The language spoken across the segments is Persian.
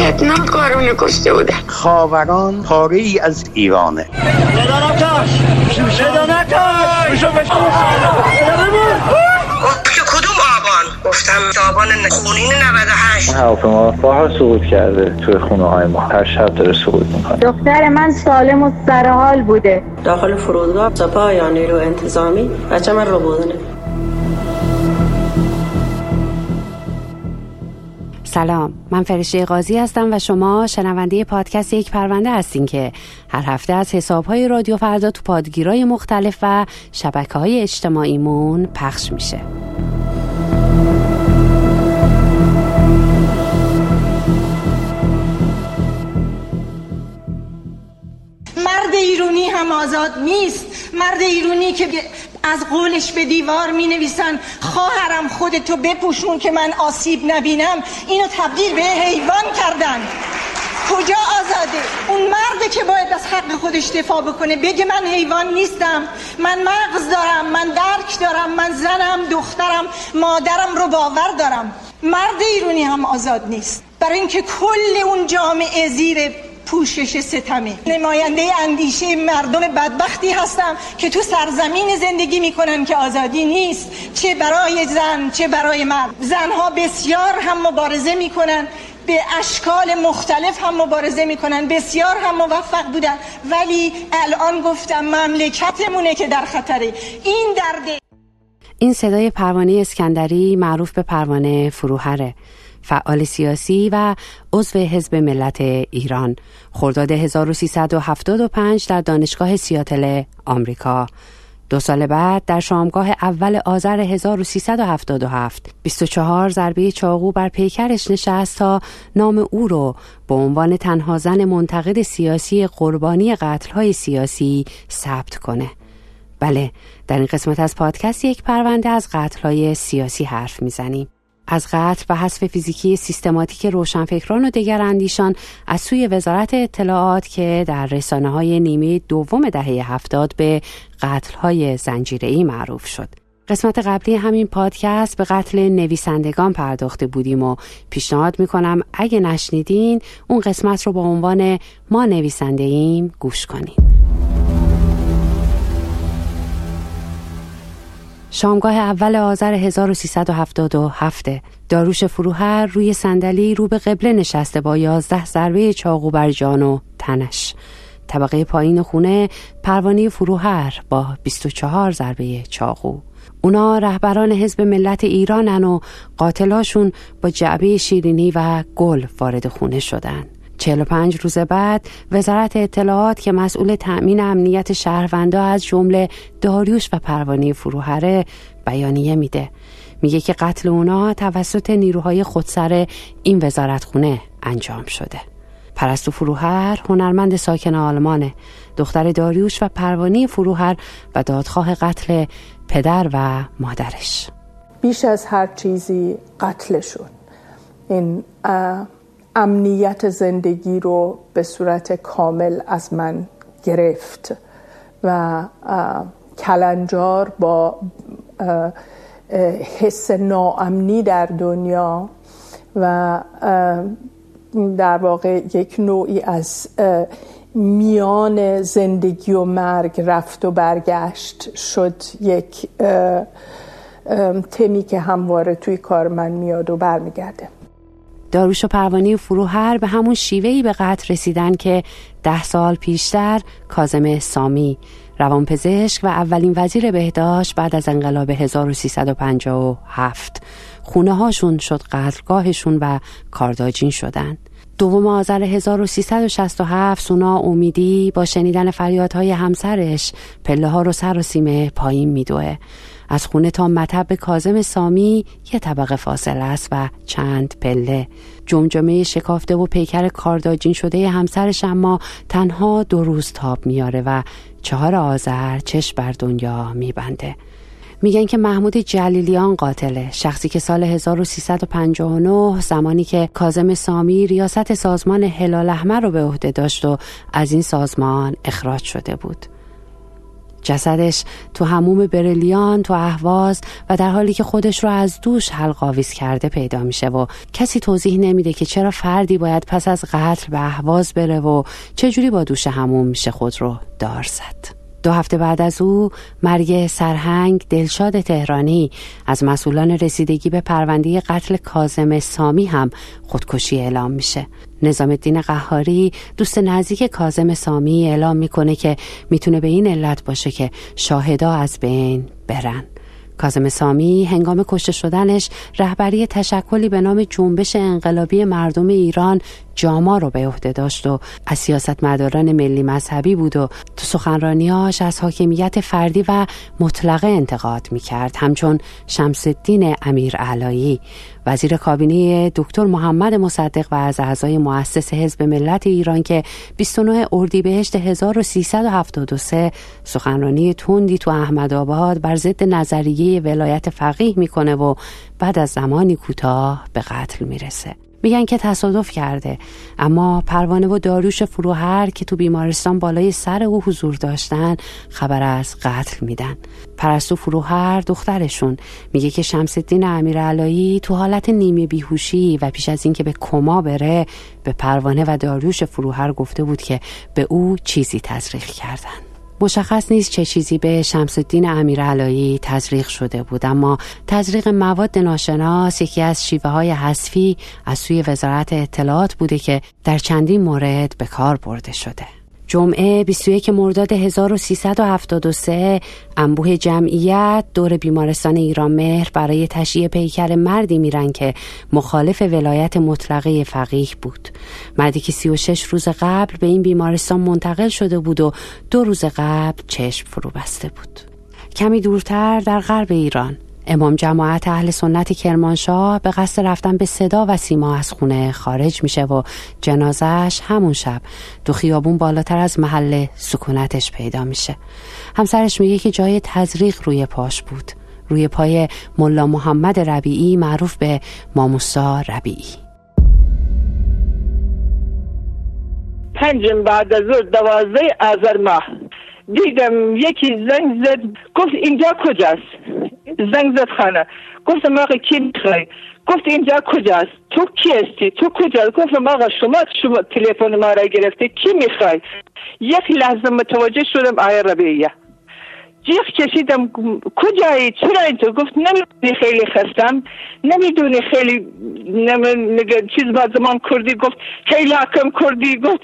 وحشتناک کارونه کشته بودن خاوران پاره ای از ایرانه. کدوم آبان گفتم آبان خونین 98 هواپیما بارها سقوط کرده توی خونه های ما هر شب داره سقوط می‌کنه دختر من سالم و سرحال بوده. داخل فرودگاه سپاه یا نیرو انتظامی بچه من رو بودنه. سلام. من فرشته قاضی هستم و شما شنونده پادکست یک پرونده هستین که هر هفته از حسابهای رادیو فردا تو پادگیرای مختلف و شبکه های اجتماعیمون پخش میشه. مرد ایرونی هم آزاد نیست. مرد ایرونی که از قولش به دیوار می نویسن خواهرم خودتو بپوشون که من آسیب نبینم. اینو تبدیل به حیوان کردن. کجا آزاده؟ اون مرده که باید از حق خودش دفاع بکنه. بگه من حیوان نیستم. من مغز دارم من درک دارم من زنم دخترم مادرم رو باور دارم. مرد ایرونی هم آزاد نیست. برای اینکه کل اون جامعه زیر پوشش ستمه. نماینده اندیشه مردم بدبختی هستم که تو سرزمین زندگی می‌کنن که آزادی نیست. چه برای زن چه برای مرد. زنها بسیار هم مبارزه می‌کنن. به اشکال مختلف هم مبارزه می‌کنن. بسیار هم موفق بودن. ولی الان گفتم مملکتمونه که در خطره. این درده این صدای پروانه اسکندری معروف به پروانه فروهره. فعال سیاسی و عضو حزب ملت ایران. خرداد 1375 در دانشگاه سیاتل آمریکا. دو سال بعد در شامگاه اول آذر 1377 24 ضربه چاقو بر پیکرش نشست تا نام او رو به عنوان تنها زن منتقد سیاسی قربانی قتلهای سیاسی ثبت کنه. بله در این قسمت از پادکست یک پرونده از قتلهای سیاسی حرف می‌زنیم. از قتل و حذف فیزیکی سیستماتیک روشنفکران و دیگر اندیشان از سوی وزارت اطلاعات که در رسانه های نیمه دوم دهه هفتاد به قتل های زنجیره معروف شد. قسمت قبلی همین پادکست به قتل نویسندگان پرداخته بودیم و پیشنهاد می‌کنم اگه نشنیدین اون قسمت رو با عنوان ما نویسنده ایم گوش کنین. شامگاه اول آذر 1377 داروش فروهر روی صندلی رو به قبله نشسته با یازده ضربه چاقو بر جان و تنش. طبقه پایین خونه پروانه فروهر با 24 ضربه چاقو. اونا رهبران حزب ملت ایرانن و قاتلاشون با جعبه شیرینی و گل وارد خونه شدن. 45 روز بعد وزارت اطلاعات که مسئول تأمین امنیت شهروندا از جمله داریوش و پروانه فروهره بیانیه میده. میگه که قتل اونا توسط نیروهای خودسر این وزارتخونه انجام شده. پرستو فروهر هنرمند ساکن آلمانه. دختر داریوش و پروانه فروهر و دادخواه قتل پدر و مادرش. بیش از هر چیزی قتلشون این امنیت زندگی رو به صورت کامل از من گرفت و کلنجار با حس ناامنی در دنیا و در واقع یک نوعی از میان زندگی و مرگ رفت و برگشت شد یک تمی که همواره توی کار من میاد و برمیگرده. داروش و پروانی فروهر به همون شیوهی به قتل رسیدن که ده سال پیشتر کازم سامی روانپزشک و اولین وزیر بهداشت بعد از انقلاب 1357 خونه هاشون شد قتلگاهشون و کارداجین شدن. دوم آذر 1367 سونا امیدی با شنیدن فریادهای همسرش پله ها رو سر و سیمه پایین میدوه. از خونه تا مطب کازم سامی یه طبقه فاصله است و چند پله. جمجمه شکافته و پیکر کارداجین شده همسرش اما تنها دو روز تاب میاره و چهار آذر چشم بر دنیا میبنده. میگن که محمود جلیلیان قاتله. شخصی که سال 1359 زمانی که کازم سامی ریاست سازمان هلال احمر رو به عهده داشت و از این سازمان اخراج شده بود. جسدش تو هموم برلیان تو اهواز و در حالی که خودش رو از دوش حلقاویز کرده پیدا میشه و کسی توضیح نمیده که چرا فردی باید پس از قتل به اهواز بره و چجوری با دوش هموم میشه خود رو دار زد. دو هفته بعد از او مرگ سرهنگ دلشاد تهرانی. از مسئولان رسیدگی به پرونده قتل کازم سامی هم خودکشی اعلام میشه. نظام الدین قهاری دوست نزدیک کازم سامی اعلام می‌کنه که می‌تونه به این علت باشه که شاهدا از بین برن. کازم سامی هنگام کشته شدنش رهبری تشکلی به نام جنبش انقلابی مردم ایران جاما رو به عهده داشت و از سیاست مداران ملی مذهبی بود و تو سخنرانیاش از حاکمیت فردی و مطلقه انتقاد می‌کرد. همچون شمس الدین امیر علایی. وزیر کابینه دکتر محمد مصدق و از اعضای مؤسس حزب ملت ایران که 29 اردیبهشت 1373 سخنرانی تندی تو احمدآباد بر ضد نظریه ولایت فقیه می‌کنه و بعد از زمانی کوتاه به قتل می‌رسه. میگن که تصادف کرده. اما پروانه و داروش فروهر که تو بیمارستان بالای سر او حضور داشتن خبر از قتل میدن. پرستو فروهر دخترشون. میگه که شمس الدین امیرعلایی تو حالت نیمه بیهوشی و پیش از اینکه به کما بره به پروانه و داروش فروهر گفته بود که به او چیزی تزریق کردن. مشخص نیست چه چیزی به شمس الدین امیرعلایی تزریق شده بود اما تزریق مواد ناشناس یکی از شیوه های حذفی از سوی وزارت اطلاعات بوده که در چندین مورد به کار برده شده. جمعه 21 مرداد 1373 انبوه جمعیت دور بیمارستان ایران مهر برای تشییع پیکر مردی میرن که مخالف ولایت مطلقه فقیه بود. مردی که 36 روز قبل به این بیمارستان منتقل شده بود و دو روز قبل چشم فرو بسته بود. کمی دورتر در غرب ایران. امام جماعت اهل سنت کرمانشاه به قصد رفتن به صدا و سیما از خونه خارج میشه و جنازش همون شب دو خیابون بالاتر از محل سکونتش پیدا میشه. همسرش میگه که جای تزریق روی پاش بود. روی پای ملا محمد ربیعی معروف به ماموسا ربیعی. پنجم بعد از دوازده آذر ماه. دیدم یکی زنگ زد گفت اینجا کجاست؟ زنگ زد خانه. گفتم آقا کی می‌خوای؟ گفت اینجا کجاست؟ تو کی هستی؟ تو کجا؟ گفتم آقا شما شما تلفن ما را گرفته کی می‌خوای؟ یک لحظه متوجه شدم آیا ربیعه جیغ کشیدم کجایی؟ چرا اینطور؟ گفت نمی‌دونی خیلی خستم. نمی‌دونی خیلی نمی... چیز با زمان کردی؟ گفت خیلی حکم کردی. گفت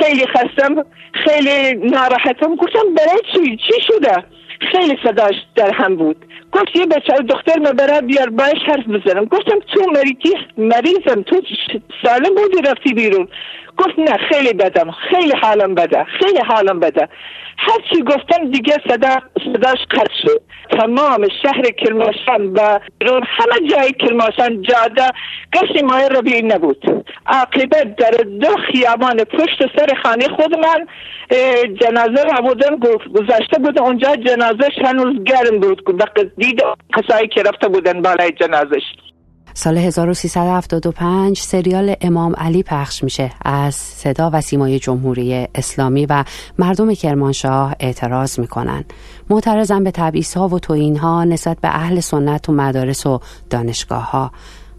خیلی خستم خیلی ناراحتم. گفتم برای چی؟ چی شده؟ خیلی صداش در هم بود. گفت یه بچه دختر مبره بیار باش حرف بزنم. گفتم تو مریکی مریضم تو سالم بودی رفتی بیرون. گفت نه خیلی بدم خیلی حالم بده خیلی حالم بده. هر چی گفتم دیگه صدا صداش قطع شد. تمام شهر کرماشان و بیرون همه جای کرماشان جاده گشت ماه ربیعی نبود. عاقبت در دو خیابان پشت سر خانه خود من جنازه را بودن گذاشته بود اونجا جنازه هنوز گرم بود. دید کسایی که رفته بودن بالای جنازش سال 1375 سریال امام علی پخش میشه از صدا و سیمای جمهوری اسلامی و مردم کرمانشاه اعتراض می‌کنن. معترضن به تبعیض ها و توین ها نسبت به اهل سنت و مدارس و دانشگاه ها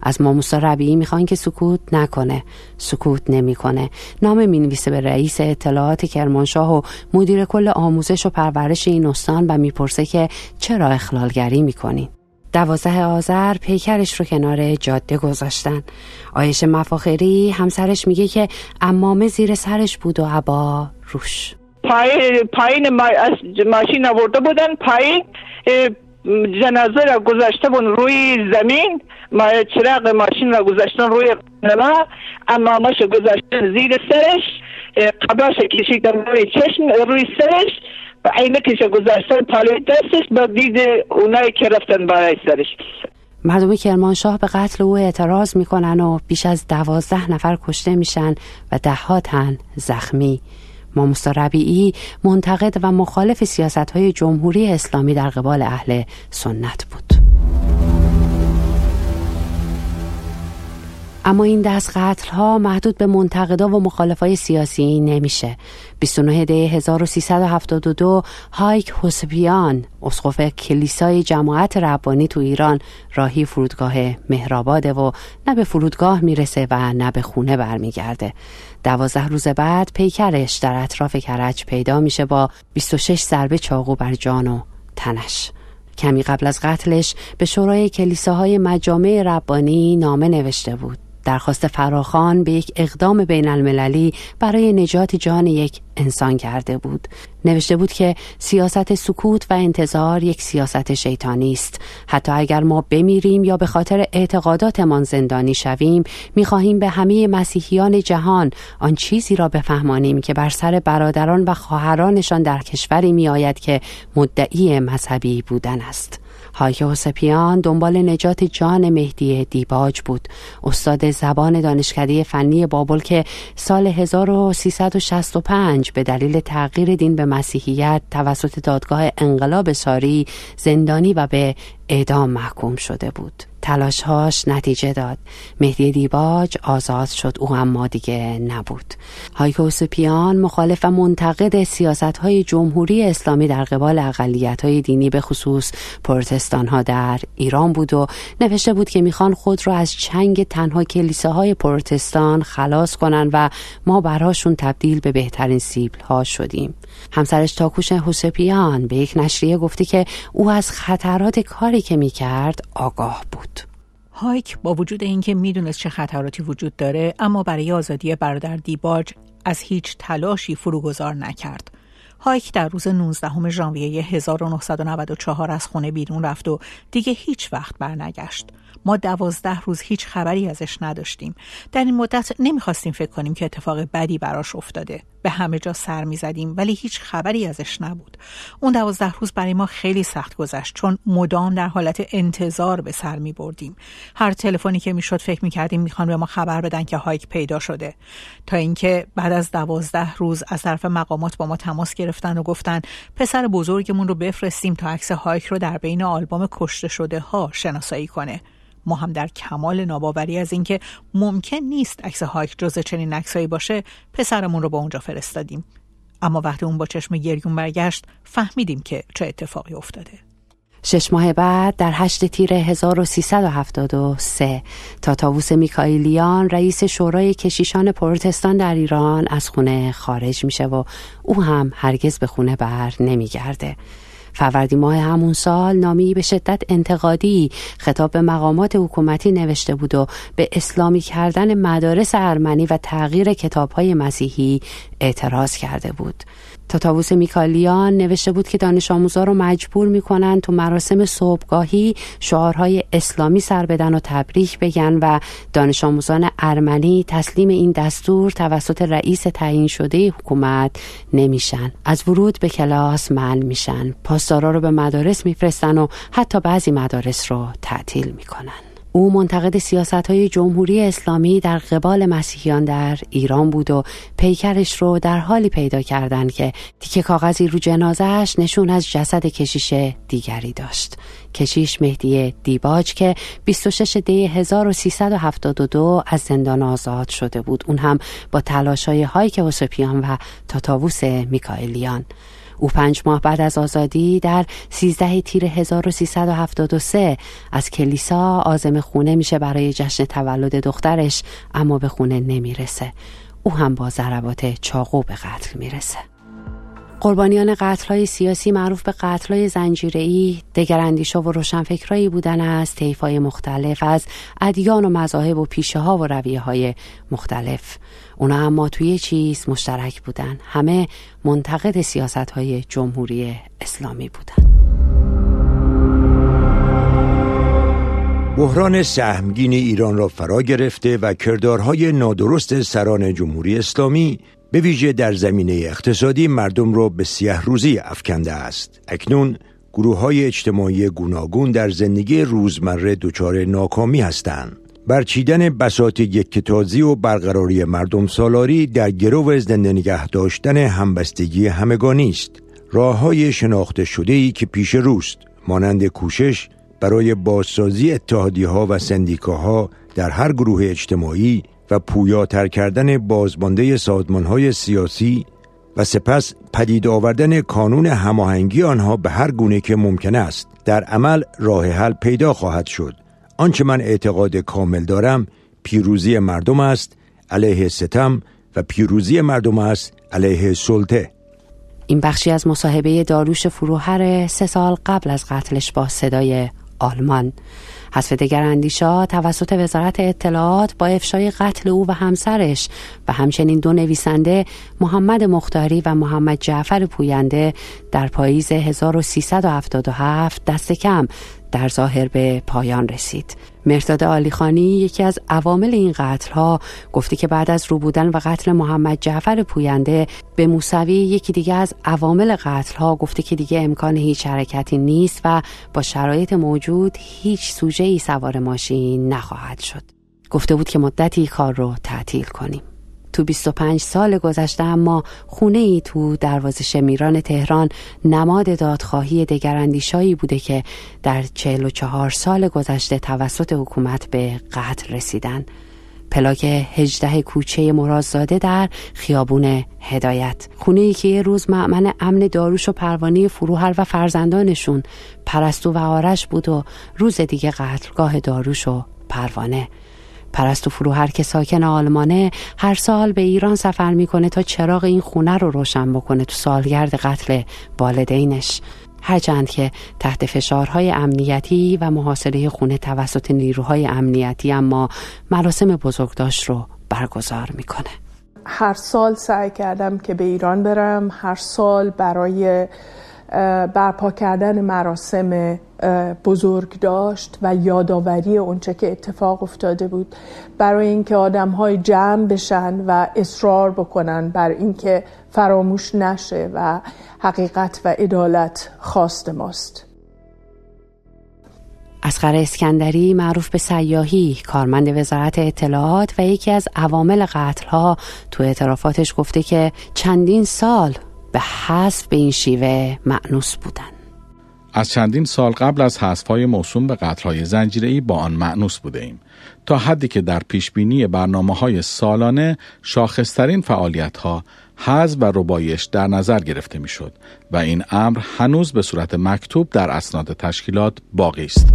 از ماموسا ربیعی می‌خوان که سکوت نکنه. سکوت نمی‌کنه. نام می‌نویسه به رئیس اطلاعات کرمانشاه و مدیر کل آموزش و پرورش این استان و می‌پرسه که چرا اخلالگری می‌کنین دوازده آذر پیکرش رو کنار جاده گذاشتن. آیش مفاخری همسرش میگه که امامه زیر سرش بود و عبا روش. پای پایین ما ماشین آورده بودن پایین جنازه را گذاشته بودن روی زمین. ما چراغ ماشین را گذاشتن روی نما امامش گذاشتن زیر سرش. قباش کشیدن روی چشم روی سرش. عینکش گذاشتن پالوی دستش با دید اونایی که رفتن برای سرش. مردم کرمانشاه به قتل او اعتراض می‌کنن و بیش از دوازده نفر کشته میشن و ده تن زخمی. ماموسا ربیعی منتقد و مخالف سیاست های جمهوری اسلامی در قبال اهل سنت بود. اما این دست قتل ها محدود به منتقدا و مخالفای سیاسی نمیشه. 29 دی 1372 هایک حسبیان اسقف کلیسای جماعت ربانی تو ایران راهی فرودگاه مهرآباده و نه به فرودگاه می‌رسه و نه به خونه برمیگرده. دوازده روز بعد پیکرش در اطراف کرج پیدا میشه با 26 ضربه چاقو بر جان و تنش. کمی قبل از قتلش به شورای کلیساهای مجامع ربانی نامه نوشته بود. درخواست فراخان به یک اقدام بین المللی برای نجات جان یک انسان کرده بود. نوشته بود که سیاست سکوت و انتظار یک سیاست شیطانی است. حتی اگر ما بمیریم یا به خاطر اعتقاداتمان زندانی شویم می‌خواهیم به همه مسیحیان جهان آن چیزی را بفهمانیم که بر سر برادران و خواهرانشان در کشوری میآید که مدعی مذهبی بودن است. هایک حسپیان دنبال نجات جان مهدی دیباج بود. استاد زبان دانشکده فنی بابل که سال 1365 به دلیل تغییر دین به مسیحیت توسط دادگاه انقلاب ساری زندانی و به اعدام محکوم شده بود. تلاشهاش نتیجه داد. مهدی دیباج آزاد شد. او اما دیگه نبود. هایکو سپیان مخالف و منتقد سیاست های جمهوری اسلامی در قبال اقلیت های دینی به خصوص پروتستان ها در ایران بود و نوشته بود که می‌خوان خود را از چنگ تنها کلیساهای پروتستان خلاص کنن و ما براشون تبدیل به بهترین سیبل ها شدیم. همسرش تاکوش هوسپیان به یک نشریه گفتی که او از خطرات کاری که می‌کرد آگاه بود هایک با وجود اینکه می‌دونست چه خطراتی وجود داره اما برای آزادی برادر دیباج از هیچ تلاشی فروگذار نکرد. هایک در روز 19 ژانویه 1994 از خونه بیرون رفت و دیگه هیچ وقت برنگشت. ما دوازده روز هیچ خبری ازش نداشتیم. در این مدت نمی‌خواستیم فکر کنیم که اتفاق بدی براش افتاده. به همه جا سر می‌زدیم ولی هیچ خبری ازش نبود. اون دوازده روز برای ما خیلی سخت گذشت چون مدام در حالت انتظار به سر می بردیم هر تلفنی که می‌شد فکر می‌کردیم می‌خوان به ما خبر بدن که هایک پیدا شده. تا اینکه بعد از دوازده روز از طرف مقامات با ما تماس گرفتن و گفتن پسر بزرگمون رو بفرستیم تا عکس هایک رو در بین آلبوم کشته شده ها شناسایی کنه. ما هم در کمال ناباوری از اینکه ممکن نیست عکس هایک جز چنین عکسایی باشه پسرمون رو با اونجا فرستادیم اما وقتی اون با چشم گریون برگشت فهمیدیم که چه اتفاقی افتاده شش ماه بعد در هشت تیر 1373 تا تاووس میکائیلیان رئیس شورای کشیشان پروتستان در ایران از خونه خارج میشه و او هم هرگز به خونه بر نمیگرده. فروردی ماه همون سال نامی به شدت انتقادی خطاب به مقامات حکومتی نوشته بود و به اسلامی کردن مدارس ارمنی و تغییر کتابهای مسیحی اعتراض کرده بود. تاووس میکالیان نوشته بود که دانش آموزا رو مجبور می‌کنن تو مراسم صبحگاهی شعارهای اسلامی سر بدن و تبریک بگن و دانش آموزان ارمنی تسلیم این دستور توسط رئیس تعیین شده حکومت نمیشن. از ورود به کلاس منع میشن. پاسدارا رو به مدارس میفرستن و حتی بعضی مدارس رو تعطیل می‌کنن. او منتقد سیاست های جمهوری اسلامی در قبال مسیحیان در ایران بود و پیکرش رو در حالی پیدا کردن که تیکه کاغذی رو جنازهش نشون از جسد کشیش دیگری داشت. کشیش مهدی دیباج که 26 دی 1372 از زندان آزاد شده بود. اون هم با تلاشای هایک وسپیان و تاتاووس میکائیلیان. او پنج ماه بعد از آزادی در 13 تیر 1373 از کلیسا آزم خونه میشه برای جشن تولد دخترش اما به خونه نمی‌رسه. او هم با ضربات چاقو به قتل می‌رسه. قربانیان های سیاسی معروف به های زنجیره‌ای دگراندیشا و روشنفکرایی بودن از های مختلف از ادیان و مذاهب و پیشه ها و رویه های مختلف. اونا اما توی چیز مشترک بودن. همه منتقد سیاست های جمهوری اسلامی بودن. بحران سهمگین ایران را فرا گرفته و کردارهای نادرست سران جمهوری اسلامی به ویژه در زمینه اقتصادی مردم را به سیه روزی افکنده است. اکنون گروه های اجتماعی گوناگون در زندگی روزمره دچار ناکامی هستند. برچیدن بساط یک کتازی و برقراری مردم سالاری در گرو زنده نگه داشتن همبستگی همگانی است. راه های شناخته شده ای که پیش روست مانند کوشش برای بازسازی اتحادی ها و سندیکاها در هر گروه اجتماعی و پویاتر کردن بازمانده های سیاسی و سپس پدید آوردن کانون هماهنگی آنها به هر گونه که ممکن است در عمل راه حل پیدا خواهد شد. آنچه من اعتقاد کامل دارم پیروزی مردم است علیه ستم و پیروزی مردم است علیه سلطه. این بخشی از مصاحبه داروش فروهر سه سال قبل از قتلش با صدای آلمان. حذف دگر اندیشا توسط وزارت اطلاعات با افشای قتل او و همسرش و همچنین دو نویسنده محمد مختاری و محمد جعفر پوینده در پاییز 1377 دست کم در ظاهر به پایان رسید. مرتاد آلیخانی یکی از عوامل این قتل ها گفتی که بعد از رو بودن و قتل محمد جعفر پوینده به موسوی یکی دیگه از عوامل قتل ها گفته که دیگه امکان هیچ حرکتی نیست و با شرایط موجود هیچ سوژه ای سوار ماشین نخواهد شد. گفته بود که مدتی کار رو تعطیل کنیم. تو 25 سال گذشته اما خونه ای تو دروازه شمیران تهران نماد دادخواهی دگراندیشایی بوده که در 44 سال گذشته توسط حکومت به قتل رسیدن. پلاک هجده کوچه مراززاده در خیابون هدایت. خونه ای که یه روز معمن امن داروش و پروانه فروهر و فرزندانشون پرستو و آرش بود و روز دیگه قتلگاه داروش و پروانه. پرستو فروهر که ساکن آلمانه هر سال به ایران سفر می‌کنه تا چراغ این خونه رو روشن بکنه تو سالگرد قتل والدینش. هرچند که تحت فشارهای امنیتی و محاصره خونه توسط نیروهای امنیتی اما مراسم بزرگداشت رو برگزار می‌کنه. هر سال سعی کردم که به ایران برم هر سال برای برپا کردن مراسم بزرگ داشت و یادآوری اونچه که اتفاق افتاده بود. برای اینکه آدم های جمع بشن و اصرار بکنن بر اینکه فراموش نشه و حقیقت و عدالت خواست ماست. اسخر اسکندری معروف به سیاهی کارمند وزارت اطلاعات و یکی از عوامل قتل ها تو اعترافاتش گفته که چندین سال به حذف به این شیوه معنوس بودن. از چندین سال قبل از های موسوم به قتلهای زنجیره‌ای با آن معنوس بوده ایم تا حدی که در پیشبینی برنامه های سالانه شاخصترین فعالیت ها حذف و ربایش در نظر گرفته می‌شد و این امر هنوز به صورت مکتوب در اسناد تشکیلات باقی است.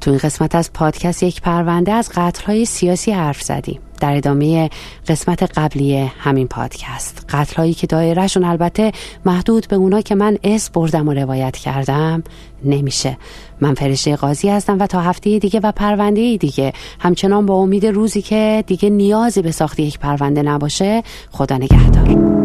تو این قسمت از پادکست یک پرونده از قتلهای سیاسی حرف زدیم. در ادامه قسمت قبلی همین پادکست. قتلهایی که دایرهشون البته محدود به اونا که من اس بردم و روایت کردم نمیشه. من فرشته قاضی هستم و تا هفته دیگه و پرونده دیگه. همچنان با امید روزی که دیگه نیازی به ساخت یک پرونده نباشه خدا نگهدار.